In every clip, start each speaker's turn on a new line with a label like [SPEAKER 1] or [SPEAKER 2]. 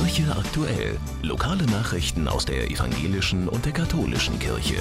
[SPEAKER 1] Kirche aktuell. Lokale Nachrichten aus der evangelischen und der katholischen Kirche.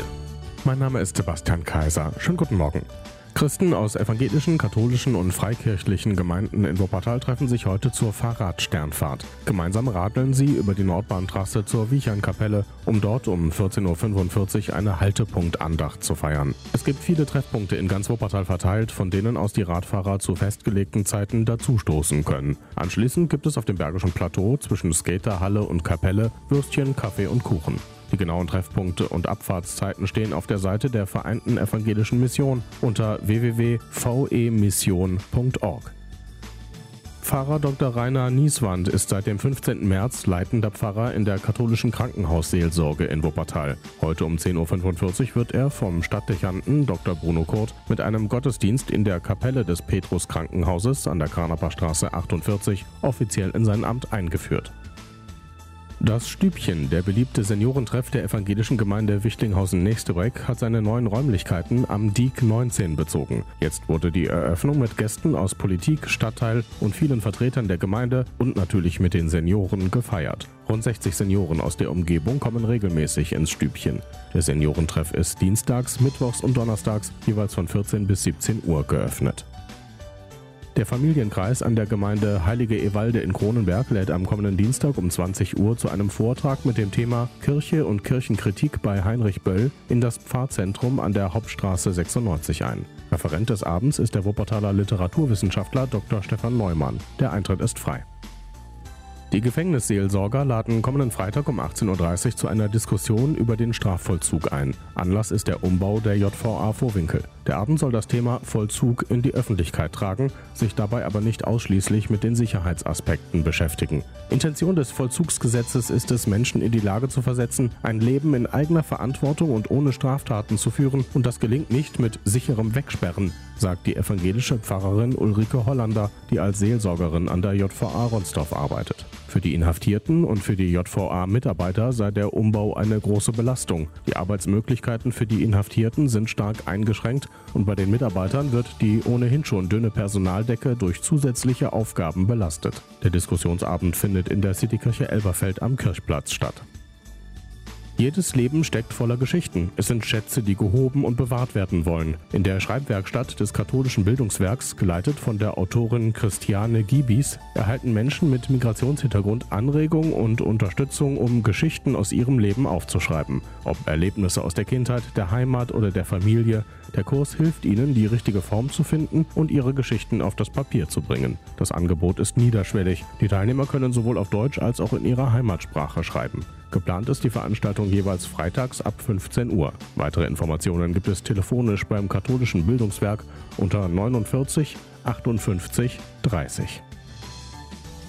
[SPEAKER 2] Mein Name ist Sebastian Kaiser. Schönen guten Morgen. Christen aus evangelischen, katholischen und freikirchlichen Gemeinden in Wuppertal treffen sich heute zur Fahrradsternfahrt. Gemeinsam radeln sie über die Nordbahntrasse zur Wiechernkapelle, um dort um 14.45 Uhr eine Haltepunktandacht zu feiern. Es gibt viele Treffpunkte in ganz Wuppertal verteilt, von denen aus die Radfahrer zu festgelegten Zeiten dazustoßen können. Anschließend gibt es auf dem Bergischen Plateau zwischen Skaterhalle und Kapelle Würstchen, Kaffee und Kuchen. Die genauen Treffpunkte und Abfahrtszeiten stehen auf der Seite der Vereinten Evangelischen Mission unter www.vemission.org. Pfarrer Dr. Rainer Nieswand ist seit dem 15. März leitender Pfarrer in der katholischen Krankenhausseelsorge in Wuppertal. Heute um 10.45 Uhr wird er vom Stadtdechanten Dr. Bruno Kurt mit einem Gottesdienst in der Kapelle des Petrus Krankenhauses an der Kranaper Straße 48 offiziell in sein Amt eingeführt. Das Stübchen, der beliebte Seniorentreff der evangelischen Gemeinde Wichtinghausen-Nächstebreck, hat seine neuen Räumlichkeiten am Diek 19 bezogen. Jetzt wurde die Eröffnung mit Gästen aus Politik, Stadtteil und vielen Vertretern der Gemeinde und natürlich mit den Senioren gefeiert. Rund 60 Senioren aus der Umgebung kommen regelmäßig ins Stübchen. Der Seniorentreff ist dienstags, mittwochs und donnerstags jeweils von 14 bis 17 Uhr geöffnet. Der Familienkreis an der Gemeinde Heilige Ewalde in Kronenberg lädt am kommenden Dienstag um 20 Uhr zu einem Vortrag mit dem Thema Kirche und Kirchenkritik bei Heinrich Böll in das Pfarrzentrum an der Hauptstraße 96 ein. Referent des Abends ist der Wuppertaler Literaturwissenschaftler Dr. Stefan Neumann. Der Eintritt ist frei. Die Gefängnisseelsorger laden kommenden Freitag um 18.30 Uhr zu einer Diskussion über den Strafvollzug ein. Anlass ist der Umbau der JVA Vorwinkel. Der Abend soll das Thema Vollzug in die Öffentlichkeit tragen, sich dabei aber nicht ausschließlich mit den Sicherheitsaspekten beschäftigen. Intention des Vollzugsgesetzes ist es, Menschen in die Lage zu versetzen, ein Leben in eigener Verantwortung und ohne Straftaten zu führen, und das gelingt nicht mit sicherem Wegsperren, sagt die evangelische Pfarrerin Ulrike Hollander, die als Seelsorgerin an der JVA Ronsdorf arbeitet. Für die Inhaftierten und für die JVA-Mitarbeiter sei der Umbau eine große Belastung. Die Arbeitsmöglichkeiten für die Inhaftierten sind stark eingeschränkt und bei den Mitarbeitern wird die ohnehin schon dünne Personaldecke durch zusätzliche Aufgaben belastet. Der Diskussionsabend findet in der Citykirche Elberfeld am Kirchplatz statt. Jedes Leben steckt voller Geschichten. Es sind Schätze, die gehoben und bewahrt werden wollen. In der Schreibwerkstatt des katholischen Bildungswerks, geleitet von der Autorin Christiane Gibis, erhalten Menschen mit Migrationshintergrund Anregung und Unterstützung, um Geschichten aus ihrem Leben aufzuschreiben. Ob Erlebnisse aus der Kindheit, der Heimat oder der Familie, der Kurs hilft ihnen, die richtige Form zu finden und ihre Geschichten auf das Papier zu bringen. Das Angebot ist niederschwellig. Die Teilnehmer können sowohl auf Deutsch als auch in ihrer Heimatsprache schreiben. Geplant ist die Veranstaltung jeweils freitags ab 15 Uhr. Weitere Informationen gibt es telefonisch beim katholischen Bildungswerk unter 49 58 30.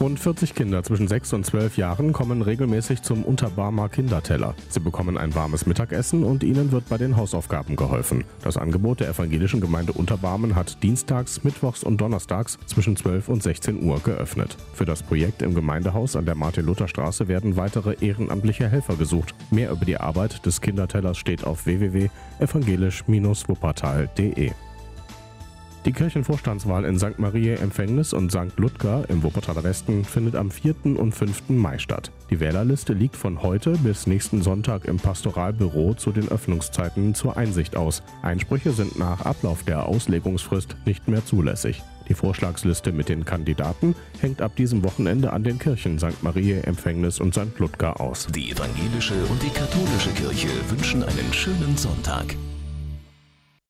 [SPEAKER 2] Rund 40 Kinder zwischen 6 und 12 Jahren kommen regelmäßig zum Unterbarmer Kinderteller. Sie bekommen ein warmes Mittagessen und ihnen wird bei den Hausaufgaben geholfen. Das Angebot der evangelischen Gemeinde Unterbarmen hat dienstags, mittwochs und donnerstags zwischen 12 und 16 Uhr geöffnet. Für das Projekt im Gemeindehaus an der Martin-Luther-Straße werden weitere ehrenamtliche Helfer gesucht. Mehr über die Arbeit des Kindertellers steht auf www.evangelisch-wuppertal.de. Die Kirchenvorstandswahl in St. Maria Empfängnis und St. Ludger im Wuppertaler Westen findet am 4. und 5. Mai statt. Die Wählerliste liegt von heute bis nächsten Sonntag im Pastoralbüro zu den Öffnungszeiten zur Einsicht aus. Einsprüche sind nach Ablauf der Auslegungsfrist nicht mehr zulässig. Die Vorschlagsliste mit den Kandidaten hängt ab diesem Wochenende an den Kirchen St. Maria Empfängnis und St. Ludger aus.
[SPEAKER 1] Die evangelische und die katholische Kirche wünschen einen schönen Sonntag.